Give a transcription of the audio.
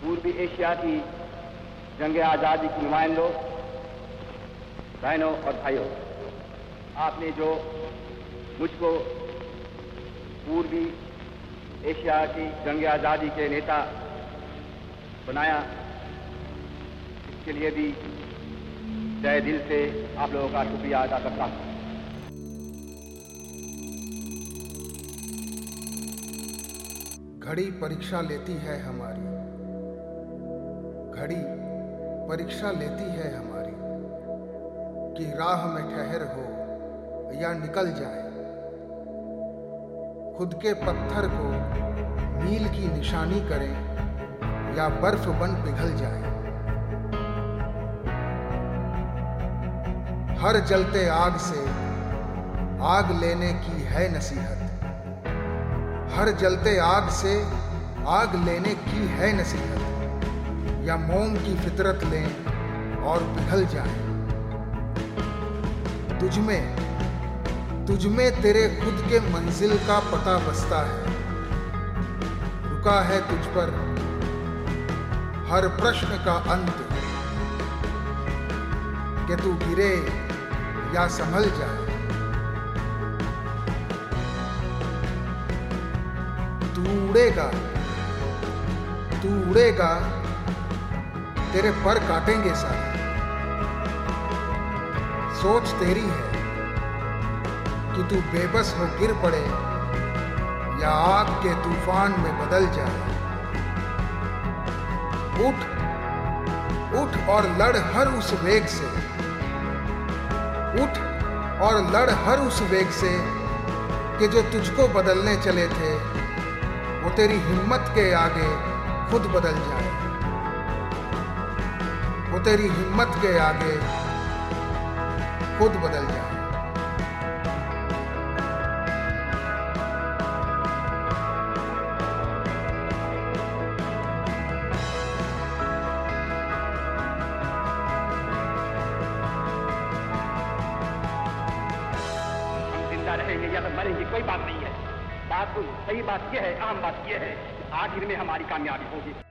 पूर्वी एशिया की जंग आज़ादी की नुमाइंदों, बहनों और भाइयों, आपने जो मुझको पूर्वी एशिया की जंग आज़ादी के नेता बनाया, इसके लिए भी तय दिल से आप लोगों का शुक्रिया अदा करता हूँ। घड़ी परीक्षा लेती है हमारी। घड़ी परीक्षा लेती है हमारी कि राह में ठहर हो या निकल जाए। खुद के पत्थर को मील की निशानी करें या बर्फ़ बन पिघल जाए। हर जलते आग से आग लेने की है नसीहत। हर जलते आग से आग लेने की है नसीहत। या मोम की फितरत लें और पिघल जाए। तुझमें तुझमें तेरे खुद के मंजिल का पता बसता है। रुका है तुझ पर हर प्रश्न का अंत। कि तू गिरे या संभल जाए। तू उड़ेगा तू उड़ेगा तेरे पर काटेंगे सारे। सोच तेरी है कि तू बेबस हो गिर पड़े या आग के तूफ़ान में बदल जाए। उठ उठ और लड़ हर उस वेग से। उठ और लड़ हर उस वेग से कि जो तुझको बदलने चले थे, वो तेरी हिम्मत के आगे खुद बदल जाए। वो तेरी हिम्मत के आगे खुद बदल जाए रहेंगे या तो कोई बात नहीं है। बात तो सही बात यह है, आम बात यह है आखिर में हमारी कामयाबी होगी।